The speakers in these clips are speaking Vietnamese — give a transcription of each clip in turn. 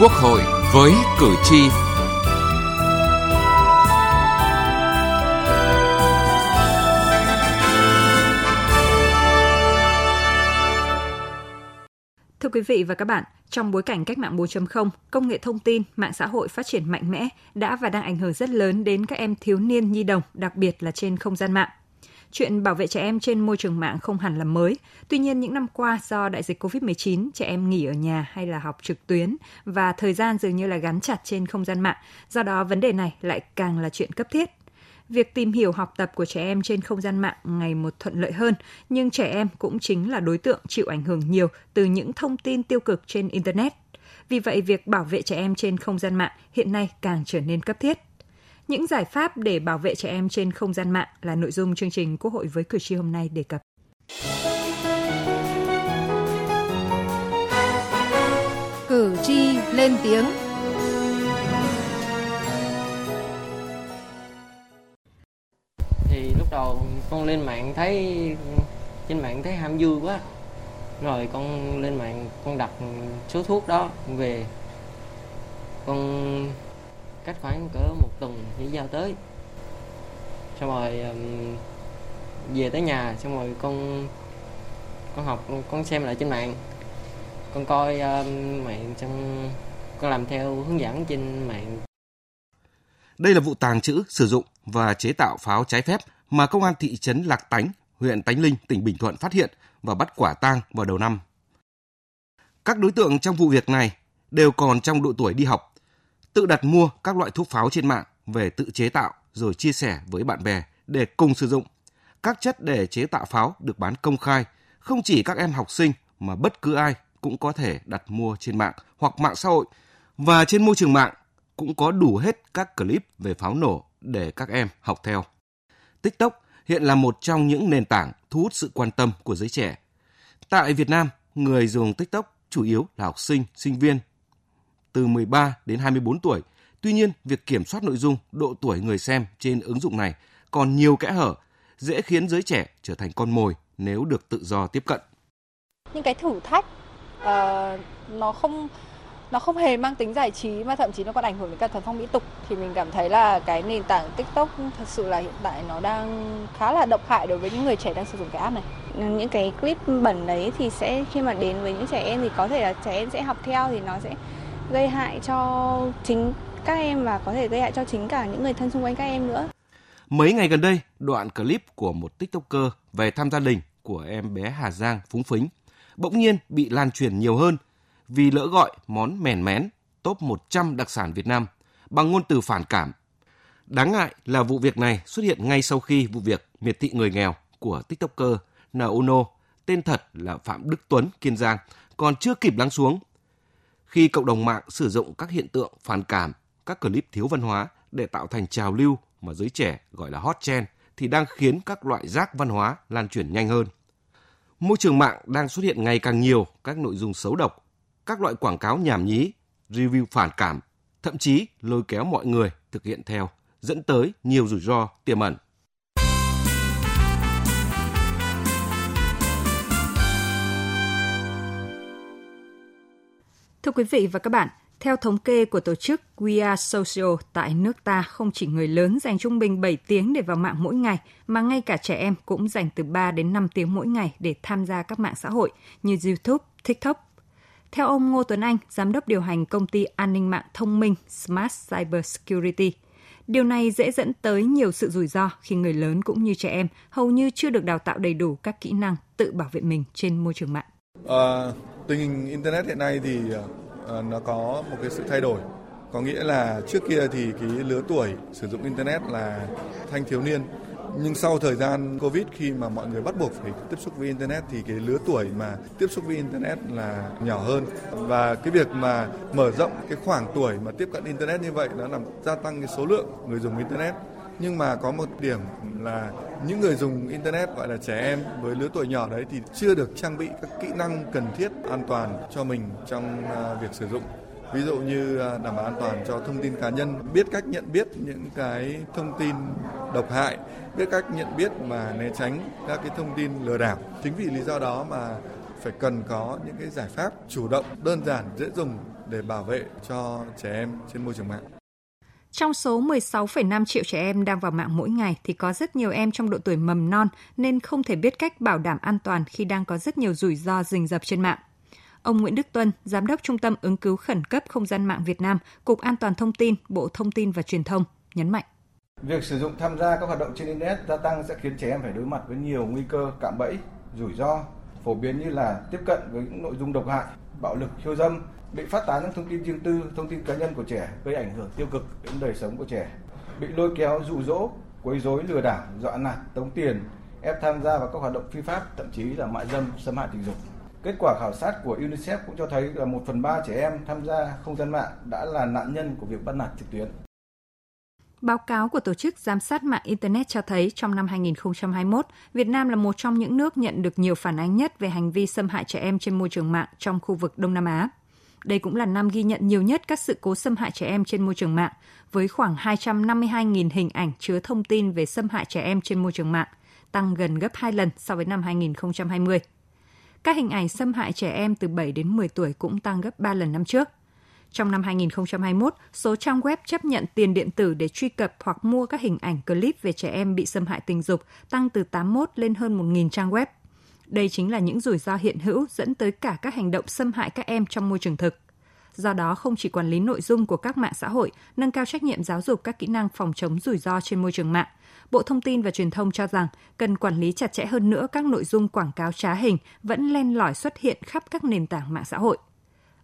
Quốc hội với cử tri. Thưa quý vị và các bạn, trong bối cảnh cách mạng 4.0, công nghệ thông tin, mạng xã hội phát triển mạnh mẽ đã và đang ảnh hưởng rất lớn đến các em thiếu niên nhi đồng, đặc biệt là trên không gian mạng. Chuyện bảo vệ trẻ em trên môi trường mạng không hẳn là mới. Tuy nhiên, những năm qua do đại dịch COVID-19, trẻ em nghỉ ở nhà hay là học trực tuyến và thời gian dường như là gắn chặt trên không gian mạng. Do đó, vấn đề này lại càng là chuyện cấp thiết. Việc tìm hiểu học tập của trẻ em trên không gian mạng ngày một thuận lợi hơn, nhưng trẻ em cũng chính là đối tượng chịu ảnh hưởng nhiều từ những thông tin tiêu cực trên Internet. Vì vậy, việc bảo vệ trẻ em trên không gian mạng hiện nay càng trở nên cấp thiết. Những giải pháp để bảo vệ trẻ em trên không gian mạng là nội dung chương trình Quốc hội với cử tri hôm nay đề cập. Cử tri lên tiếng. Thì lúc đầu con lên mạng thấy trên mạng thấy ham vui quá. Rồi con lên mạng con đặt số thuốc đó về con cách khoảng cỡ một tuần thì giao tới. Xong rồi um, về tới nhà xong rồi con con học con xem lại trên mạng. Con coi um, mạng xong con làm theo hướng dẫn trên mạng. Đây là vụ tàng trữ, sử dụng và chế tạo pháo trái phép mà công an thị trấn Lạc Tánh, huyện Tánh Linh, tỉnh Bình Thuận phát hiện và bắt quả tang vào đầu năm. Các đối tượng trong vụ việc này đều còn trong độ tuổi đi học tự đặt mua các loại thuốc pháo trên mạng về tự chế tạo rồi chia sẻ với bạn bè để cùng sử dụng. Các chất để chế tạo pháo được bán công khai, không chỉ các em học sinh mà bất cứ ai cũng có thể đặt mua trên mạng hoặc mạng xã hội và trên môi trường mạng cũng có đủ hết các clip về pháo nổ để các em học theo. TikTok hiện là một trong những nền tảng thu hút sự quan tâm của giới trẻ. Tại Việt Nam, người dùng TikTok chủ yếu là học sinh, sinh viên từ 13 đến 24 tuổi. Tuy nhiên, việc kiểm soát nội dung, độ tuổi người xem trên ứng dụng này còn nhiều kẽ hở, dễ khiến giới trẻ trở thành con mồi nếu được tự do tiếp cận. Những cái thử thách uh, nó không nó không hề mang tính giải trí mà thậm chí nó còn ảnh hưởng đến cả thuần phong mỹ tục thì mình cảm thấy là cái nền tảng TikTok thật sự là hiện tại nó đang khá là độc hại đối với những người trẻ đang sử dụng cái app này. Những cái clip bẩn đấy thì sẽ khi mà đến với những trẻ em thì có thể là trẻ em sẽ học theo thì nó sẽ gây hại cho chính các em và có thể gây hại cho chính cả những người thân xung quanh các em nữa. Mấy ngày gần đây, đoạn clip của một tiktoker về thăm gia đình của em bé Hà Giang phúng phính bỗng nhiên bị lan truyền nhiều hơn vì lỡ gọi món mèn mén top 100 đặc sản Việt Nam bằng ngôn từ phản cảm. Đáng ngại là vụ việc này xuất hiện ngay sau khi vụ việc miệt thị người nghèo của tiktoker Nauno, tên thật là Phạm Đức Tuấn, Kiên Giang, còn chưa kịp lắng xuống khi cộng đồng mạng sử dụng các hiện tượng phản cảm, các clip thiếu văn hóa để tạo thành trào lưu mà giới trẻ gọi là hot trend thì đang khiến các loại rác văn hóa lan truyền nhanh hơn. Môi trường mạng đang xuất hiện ngày càng nhiều các nội dung xấu độc, các loại quảng cáo nhảm nhí, review phản cảm, thậm chí lôi kéo mọi người thực hiện theo, dẫn tới nhiều rủi ro tiềm ẩn. Thưa quý vị và các bạn, theo thống kê của tổ chức We Are Social tại nước ta, không chỉ người lớn dành trung bình 7 tiếng để vào mạng mỗi ngày, mà ngay cả trẻ em cũng dành từ 3 đến 5 tiếng mỗi ngày để tham gia các mạng xã hội như YouTube, TikTok. Theo ông Ngô Tuấn Anh, giám đốc điều hành công ty an ninh mạng thông minh Smart Cyber Security, điều này dễ dẫn tới nhiều sự rủi ro khi người lớn cũng như trẻ em hầu như chưa được đào tạo đầy đủ các kỹ năng tự bảo vệ mình trên môi trường mạng. À, tình hình internet hiện nay thì ờ, nó có một cái sự thay đổi. Có nghĩa là trước kia thì cái lứa tuổi sử dụng internet là thanh thiếu niên. Nhưng sau thời gian covid khi mà mọi người bắt buộc phải tiếp xúc với internet thì cái lứa tuổi mà tiếp xúc với internet là nhỏ hơn. Và cái việc mà mở rộng cái khoảng tuổi mà tiếp cận internet như vậy nó làm gia tăng cái số lượng người dùng internet nhưng mà có một điểm là những người dùng internet, gọi là trẻ em với lứa tuổi nhỏ đấy thì chưa được trang bị các kỹ năng cần thiết an toàn cho mình trong à, việc sử dụng ví dụ như à, đảm bảo an toàn cho thông tin cá nhân, biết cách nhận biết những cái thông tin độc hại, biết cách nhận biết mà né tránh các cái thông tin lừa đảo chính vì lý do đó mà phải cần có những cái giải pháp chủ động, đơn giản, dễ dùng để bảo vệ cho trẻ em trên môi trường mạng. Trong số 16,5 triệu trẻ em đang vào mạng mỗi ngày thì có rất nhiều em trong độ tuổi mầm non nên không thể biết cách bảo đảm an toàn khi đang có rất nhiều rủi ro rình rập trên mạng. Ông Nguyễn Đức Tuân, Giám đốc Trung tâm ứng cứu khẩn cấp không gian mạng Việt Nam, Cục An toàn Thông tin, Bộ Thông tin và Truyền thông, nhấn mạnh. Việc sử dụng tham gia các hoạt động trên Internet gia tăng sẽ khiến trẻ em phải đối mặt với nhiều nguy cơ cạm bẫy, rủi ro, phổ biến như là tiếp cận với những nội dung độc hại, bạo lực, khiêu dâm, bị phát tán những thông tin riêng tư, thông tin cá nhân của trẻ gây ảnh hưởng tiêu cực đến đời sống của trẻ, bị lôi kéo dụ dỗ, quấy rối lừa đảo, dọa nạt, tống tiền, ép tham gia vào các hoạt động phi pháp, thậm chí là mại dâm, xâm hại tình dục. Kết quả khảo sát của UNICEF cũng cho thấy là một phần ba trẻ em tham gia không gian mạng đã là nạn nhân của việc bắt nạt trực tuyến. Báo cáo của Tổ chức Giám sát mạng Internet cho thấy trong năm 2021, Việt Nam là một trong những nước nhận được nhiều phản ánh nhất về hành vi xâm hại trẻ em trên môi trường mạng trong khu vực Đông Nam Á. Đây cũng là năm ghi nhận nhiều nhất các sự cố xâm hại trẻ em trên môi trường mạng, với khoảng 252.000 hình ảnh chứa thông tin về xâm hại trẻ em trên môi trường mạng, tăng gần gấp 2 lần so với năm 2020. Các hình ảnh xâm hại trẻ em từ 7 đến 10 tuổi cũng tăng gấp 3 lần năm trước. Trong năm 2021, số trang web chấp nhận tiền điện tử để truy cập hoặc mua các hình ảnh clip về trẻ em bị xâm hại tình dục tăng từ 81 lên hơn 1.000 trang web. Đây chính là những rủi ro hiện hữu dẫn tới cả các hành động xâm hại các em trong môi trường thực. Do đó, không chỉ quản lý nội dung của các mạng xã hội, nâng cao trách nhiệm giáo dục các kỹ năng phòng chống rủi ro trên môi trường mạng, Bộ Thông tin và Truyền thông cho rằng cần quản lý chặt chẽ hơn nữa các nội dung quảng cáo trá hình vẫn len lỏi xuất hiện khắp các nền tảng mạng xã hội.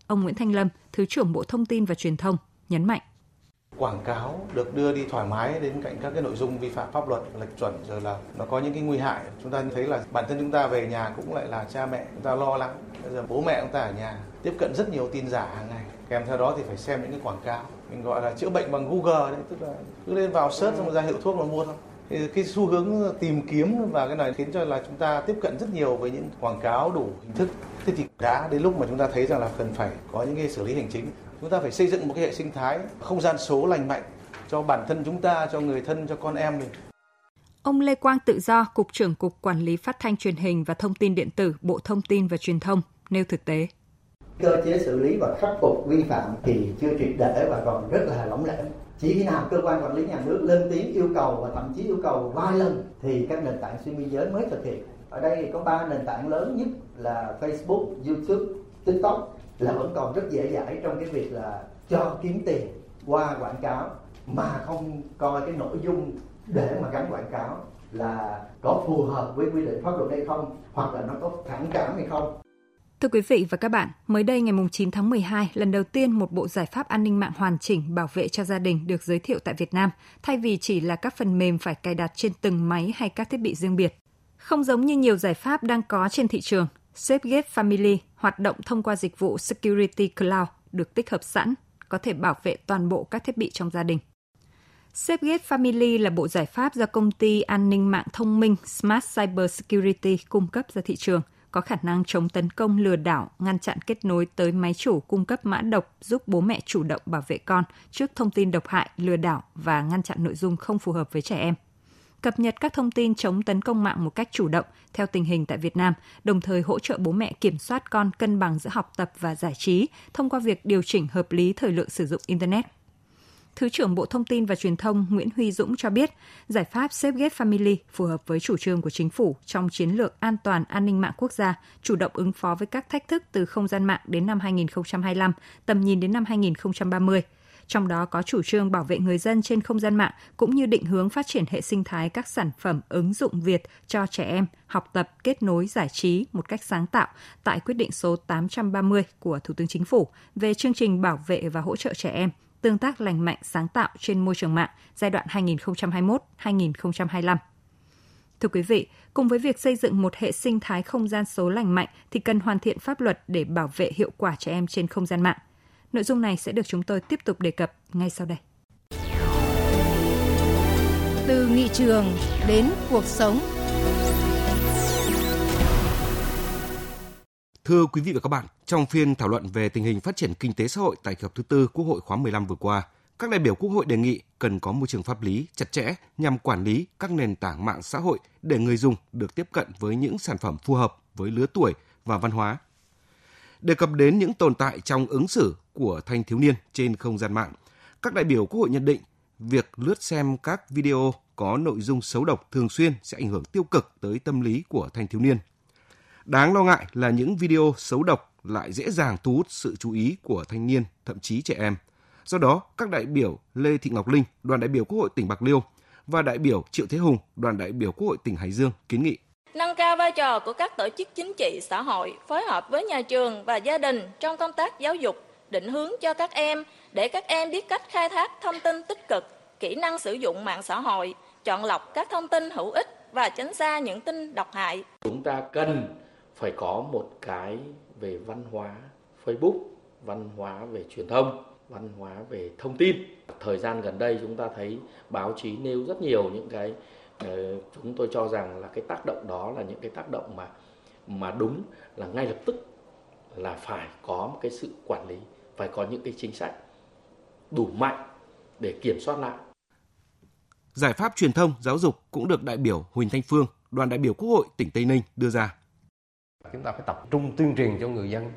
Ông Nguyễn Thanh Lâm, Thứ trưởng Bộ Thông tin và Truyền thông, nhấn mạnh quảng cáo được đưa đi thoải mái đến cạnh các cái nội dung vi phạm pháp luật, lệch chuẩn, rồi là nó có những cái nguy hại. Chúng ta thấy là bản thân chúng ta về nhà cũng lại là cha mẹ chúng ta lo lắng. Bây giờ bố mẹ chúng ta ở nhà tiếp cận rất nhiều tin giả hàng ngày. Kèm theo đó thì phải xem những cái quảng cáo. Mình gọi là chữa bệnh bằng google đấy, tức là cứ lên vào search xong ra hiệu thuốc mà mua thôi. Thì cái xu hướng tìm kiếm và cái này khiến cho là chúng ta tiếp cận rất nhiều với những quảng cáo đủ hình thức. Thế thì đã đến lúc mà chúng ta thấy rằng là cần phải có những cái xử lý hành chính chúng ta phải xây dựng một cái hệ sinh thái không gian số lành mạnh cho bản thân chúng ta cho người thân cho con em mình Ông Lê Quang Tự Do, Cục trưởng Cục Quản lý Phát thanh Truyền hình và Thông tin Điện tử, Bộ Thông tin và Truyền thông, nêu thực tế. Cơ chế xử lý và khắc phục vi phạm thì chưa triệt để và còn rất là lỏng lẻo. Chỉ khi nào cơ quan quản lý nhà nước lên tiếng yêu cầu và thậm chí yêu cầu vài lần thì các nền tảng xuyên biên giới mới thực hiện. Ở đây có ba nền tảng lớn nhất là Facebook, YouTube, TikTok là vẫn còn rất dễ dãi trong cái việc là cho kiếm tiền qua quảng cáo mà không coi cái nội dung để mà gắn quảng cáo là có phù hợp với quy định pháp luật hay không hoặc là nó có phản cảm hay không. Thưa quý vị và các bạn, mới đây ngày 9 tháng 12, lần đầu tiên một bộ giải pháp an ninh mạng hoàn chỉnh bảo vệ cho gia đình được giới thiệu tại Việt Nam, thay vì chỉ là các phần mềm phải cài đặt trên từng máy hay các thiết bị riêng biệt. Không giống như nhiều giải pháp đang có trên thị trường, SafeGate Family hoạt động thông qua dịch vụ Security Cloud được tích hợp sẵn, có thể bảo vệ toàn bộ các thiết bị trong gia đình. SafeGate Family là bộ giải pháp do công ty an ninh mạng thông minh Smart Cyber Security cung cấp ra thị trường, có khả năng chống tấn công lừa đảo, ngăn chặn kết nối tới máy chủ cung cấp mã độc giúp bố mẹ chủ động bảo vệ con trước thông tin độc hại, lừa đảo và ngăn chặn nội dung không phù hợp với trẻ em cập nhật các thông tin chống tấn công mạng một cách chủ động theo tình hình tại Việt Nam, đồng thời hỗ trợ bố mẹ kiểm soát con cân bằng giữa học tập và giải trí thông qua việc điều chỉnh hợp lý thời lượng sử dụng Internet. Thứ trưởng Bộ Thông tin và Truyền thông Nguyễn Huy Dũng cho biết, giải pháp SafeGate Family phù hợp với chủ trương của chính phủ trong chiến lược an toàn an ninh mạng quốc gia, chủ động ứng phó với các thách thức từ không gian mạng đến năm 2025, tầm nhìn đến năm 2030 trong đó có chủ trương bảo vệ người dân trên không gian mạng cũng như định hướng phát triển hệ sinh thái các sản phẩm ứng dụng Việt cho trẻ em học tập, kết nối, giải trí một cách sáng tạo tại quyết định số 830 của Thủ tướng Chính phủ về chương trình bảo vệ và hỗ trợ trẻ em tương tác lành mạnh sáng tạo trên môi trường mạng giai đoạn 2021-2025. Thưa quý vị, cùng với việc xây dựng một hệ sinh thái không gian số lành mạnh thì cần hoàn thiện pháp luật để bảo vệ hiệu quả trẻ em trên không gian mạng – Nội dung này sẽ được chúng tôi tiếp tục đề cập ngay sau đây. Từ nghị trường đến cuộc sống. Thưa quý vị và các bạn, trong phiên thảo luận về tình hình phát triển kinh tế xã hội tại kỳ họp thứ tư Quốc hội khóa 15 vừa qua, các đại biểu Quốc hội đề nghị cần có môi trường pháp lý chặt chẽ nhằm quản lý các nền tảng mạng xã hội để người dùng được tiếp cận với những sản phẩm phù hợp với lứa tuổi và văn hóa Đề cập đến những tồn tại trong ứng xử của thanh thiếu niên trên không gian mạng, các đại biểu Quốc hội nhận định việc lướt xem các video có nội dung xấu độc thường xuyên sẽ ảnh hưởng tiêu cực tới tâm lý của thanh thiếu niên. Đáng lo ngại là những video xấu độc lại dễ dàng thu hút sự chú ý của thanh niên, thậm chí trẻ em. Do đó, các đại biểu Lê Thị Ngọc Linh, đoàn đại biểu Quốc hội tỉnh Bạc Liêu và đại biểu Triệu Thế Hùng, đoàn đại biểu Quốc hội tỉnh Hải Dương kiến nghị nâng cao vai trò của các tổ chức chính trị, xã hội, phối hợp với nhà trường và gia đình trong công tác giáo dục, định hướng cho các em, để các em biết cách khai thác thông tin tích cực, kỹ năng sử dụng mạng xã hội, chọn lọc các thông tin hữu ích và tránh xa những tin độc hại. Chúng ta cần phải có một cái về văn hóa facebook, văn hóa về truyền thông, văn hóa về thông tin. Thời gian gần đây chúng ta thấy báo chí nêu rất nhiều những cái chúng tôi cho rằng là cái tác động đó là những cái tác động mà mà đúng là ngay lập tức là phải có một cái sự quản lý phải có những cái chính sách đủ mạnh để kiểm soát lại. Giải pháp truyền thông giáo dục cũng được đại biểu Huỳnh Thanh Phương đoàn đại biểu Quốc hội tỉnh Tây Ninh đưa ra. Chúng ta phải tập trung tuyên truyền cho người dân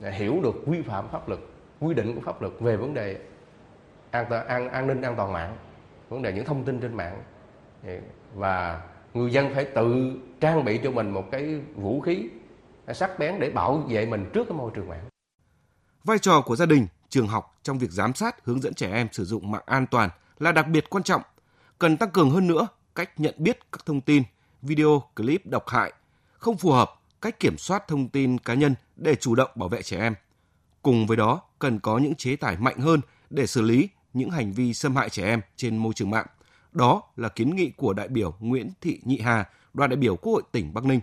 để hiểu được quy phạm pháp luật quy định của pháp luật về vấn đề an an, an ninh an toàn mạng vấn đề những thông tin trên mạng và người dân phải tự trang bị cho mình một cái vũ khí sắc bén để bảo vệ mình trước cái môi trường mạng. Vai trò của gia đình, trường học trong việc giám sát hướng dẫn trẻ em sử dụng mạng an toàn là đặc biệt quan trọng. Cần tăng cường hơn nữa cách nhận biết các thông tin, video, clip độc hại, không phù hợp, cách kiểm soát thông tin cá nhân để chủ động bảo vệ trẻ em. Cùng với đó, cần có những chế tài mạnh hơn để xử lý những hành vi xâm hại trẻ em trên môi trường mạng đó là kiến nghị của đại biểu Nguyễn Thị Nhị Hà, đoàn đại biểu Quốc hội tỉnh Bắc Ninh.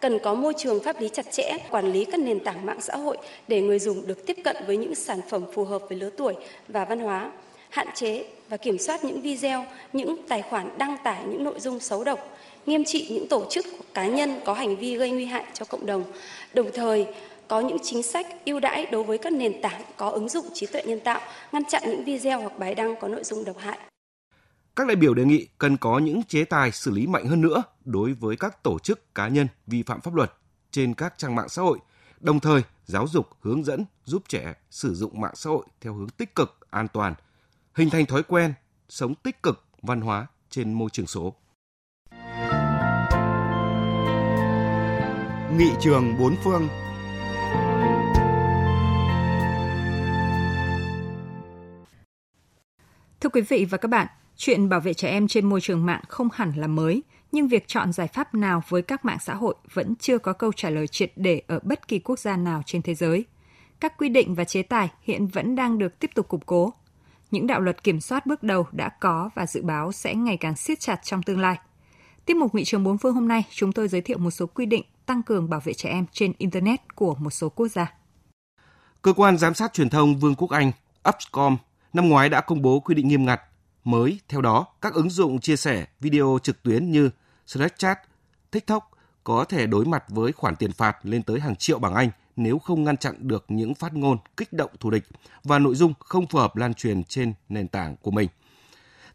Cần có môi trường pháp lý chặt chẽ, quản lý các nền tảng mạng xã hội để người dùng được tiếp cận với những sản phẩm phù hợp với lứa tuổi và văn hóa, hạn chế và kiểm soát những video, những tài khoản đăng tải những nội dung xấu độc, nghiêm trị những tổ chức cá nhân có hành vi gây nguy hại cho cộng đồng. Đồng thời, có những chính sách ưu đãi đối với các nền tảng có ứng dụng trí tuệ nhân tạo, ngăn chặn những video hoặc bài đăng có nội dung độc hại. Các đại biểu đề nghị cần có những chế tài xử lý mạnh hơn nữa đối với các tổ chức cá nhân vi phạm pháp luật trên các trang mạng xã hội, đồng thời giáo dục hướng dẫn giúp trẻ sử dụng mạng xã hội theo hướng tích cực, an toàn, hình thành thói quen sống tích cực, văn hóa trên môi trường số. Nghị trường bốn phương Thưa quý vị và các bạn, Chuyện bảo vệ trẻ em trên môi trường mạng không hẳn là mới, nhưng việc chọn giải pháp nào với các mạng xã hội vẫn chưa có câu trả lời triệt để ở bất kỳ quốc gia nào trên thế giới. Các quy định và chế tài hiện vẫn đang được tiếp tục củng cố. Những đạo luật kiểm soát bước đầu đã có và dự báo sẽ ngày càng siết chặt trong tương lai. Tiếp mục Nghị trường bốn phương hôm nay, chúng tôi giới thiệu một số quy định tăng cường bảo vệ trẻ em trên Internet của một số quốc gia. Cơ quan giám sát truyền thông Vương quốc Anh, Upscom, năm ngoái đã công bố quy định nghiêm ngặt Mới, theo đó, các ứng dụng chia sẻ video trực tuyến như Snapchat, TikTok có thể đối mặt với khoản tiền phạt lên tới hàng triệu bảng Anh nếu không ngăn chặn được những phát ngôn kích động thù địch và nội dung không phù hợp lan truyền trên nền tảng của mình.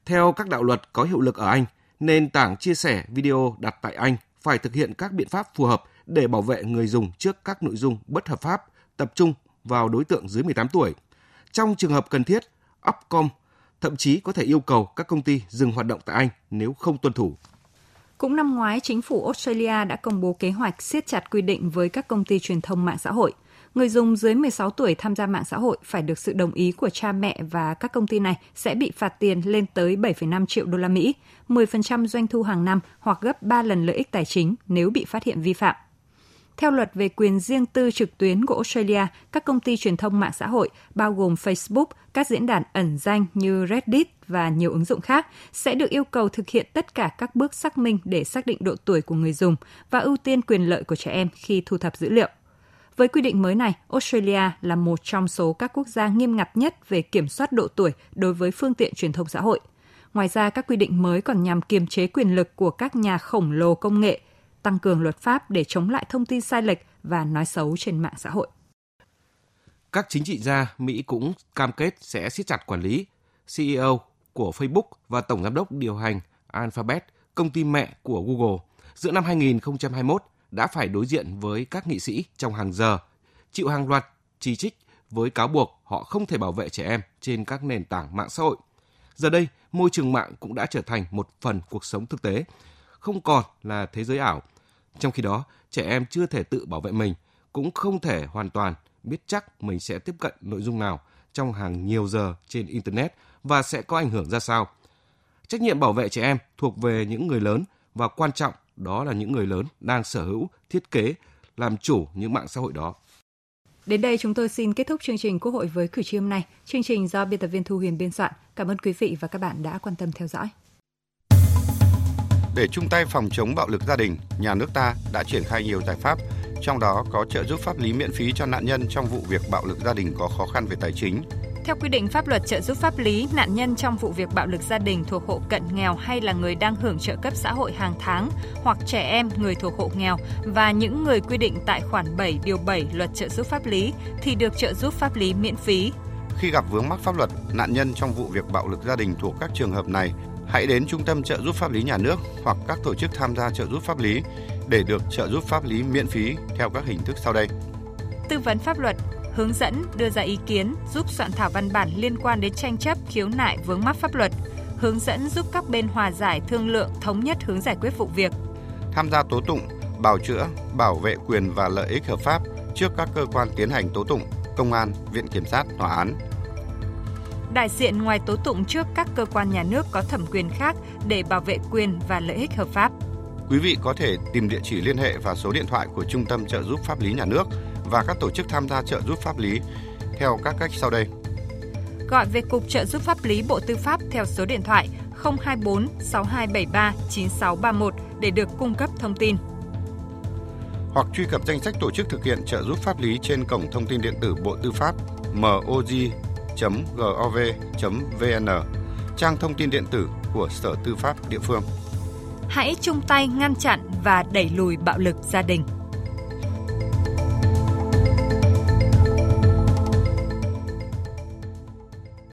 Theo các đạo luật có hiệu lực ở Anh, nền tảng chia sẻ video đặt tại Anh phải thực hiện các biện pháp phù hợp để bảo vệ người dùng trước các nội dung bất hợp pháp tập trung vào đối tượng dưới 18 tuổi. Trong trường hợp cần thiết, Upcom thậm chí có thể yêu cầu các công ty dừng hoạt động tại Anh nếu không tuân thủ. Cũng năm ngoái, chính phủ Australia đã công bố kế hoạch siết chặt quy định với các công ty truyền thông mạng xã hội. Người dùng dưới 16 tuổi tham gia mạng xã hội phải được sự đồng ý của cha mẹ và các công ty này sẽ bị phạt tiền lên tới 7,5 triệu đô la Mỹ, 10% doanh thu hàng năm hoặc gấp 3 lần lợi ích tài chính nếu bị phát hiện vi phạm. Theo luật về quyền riêng tư trực tuyến của Australia, các công ty truyền thông mạng xã hội bao gồm Facebook, các diễn đàn ẩn danh như Reddit và nhiều ứng dụng khác sẽ được yêu cầu thực hiện tất cả các bước xác minh để xác định độ tuổi của người dùng và ưu tiên quyền lợi của trẻ em khi thu thập dữ liệu. Với quy định mới này, Australia là một trong số các quốc gia nghiêm ngặt nhất về kiểm soát độ tuổi đối với phương tiện truyền thông xã hội. Ngoài ra, các quy định mới còn nhằm kiềm chế quyền lực của các nhà khổng lồ công nghệ tăng cường luật pháp để chống lại thông tin sai lệch và nói xấu trên mạng xã hội. Các chính trị gia Mỹ cũng cam kết sẽ siết chặt quản lý. CEO của Facebook và tổng giám đốc điều hành Alphabet, công ty mẹ của Google, giữa năm 2021 đã phải đối diện với các nghị sĩ trong hàng giờ chịu hàng loạt chỉ trích với cáo buộc họ không thể bảo vệ trẻ em trên các nền tảng mạng xã hội. Giờ đây, môi trường mạng cũng đã trở thành một phần cuộc sống thực tế, không còn là thế giới ảo. Trong khi đó, trẻ em chưa thể tự bảo vệ mình, cũng không thể hoàn toàn biết chắc mình sẽ tiếp cận nội dung nào trong hàng nhiều giờ trên Internet và sẽ có ảnh hưởng ra sao. Trách nhiệm bảo vệ trẻ em thuộc về những người lớn và quan trọng đó là những người lớn đang sở hữu, thiết kế, làm chủ những mạng xã hội đó. Đến đây chúng tôi xin kết thúc chương trình Quốc hội với cử tri hôm nay. Chương trình do biên tập viên Thu Huyền biên soạn. Cảm ơn quý vị và các bạn đã quan tâm theo dõi. Để chung tay phòng chống bạo lực gia đình, nhà nước ta đã triển khai nhiều giải pháp, trong đó có trợ giúp pháp lý miễn phí cho nạn nhân trong vụ việc bạo lực gia đình có khó khăn về tài chính, theo quy định pháp luật trợ giúp pháp lý, nạn nhân trong vụ việc bạo lực gia đình thuộc hộ cận nghèo hay là người đang hưởng trợ cấp xã hội hàng tháng hoặc trẻ em người thuộc hộ nghèo và những người quy định tại khoản 7 điều 7 luật trợ giúp pháp lý thì được trợ giúp pháp lý miễn phí. Khi gặp vướng mắc pháp luật, nạn nhân trong vụ việc bạo lực gia đình thuộc các trường hợp này hãy đến Trung tâm trợ giúp pháp lý nhà nước hoặc các tổ chức tham gia trợ giúp pháp lý để được trợ giúp pháp lý miễn phí theo các hình thức sau đây. Tư vấn pháp luật, hướng dẫn, đưa ra ý kiến, giúp soạn thảo văn bản liên quan đến tranh chấp, khiếu nại vướng mắc pháp luật, hướng dẫn giúp các bên hòa giải, thương lượng, thống nhất hướng giải quyết vụ việc. Tham gia tố tụng, bào chữa, bảo vệ quyền và lợi ích hợp pháp trước các cơ quan tiến hành tố tụng, công an, viện kiểm sát, tòa án. Đại diện ngoài tố tụng trước các cơ quan nhà nước có thẩm quyền khác để bảo vệ quyền và lợi ích hợp pháp. Quý vị có thể tìm địa chỉ liên hệ và số điện thoại của Trung tâm trợ giúp pháp lý nhà nước và các tổ chức tham gia trợ giúp pháp lý theo các cách sau đây. Gọi về Cục Trợ giúp pháp lý Bộ Tư pháp theo số điện thoại 024 6273 9631 để được cung cấp thông tin. Hoặc truy cập danh sách tổ chức thực hiện trợ giúp pháp lý trên cổng thông tin điện tử Bộ Tư pháp moj.gov.vn, trang thông tin điện tử của Sở Tư pháp địa phương. Hãy chung tay ngăn chặn và đẩy lùi bạo lực gia đình.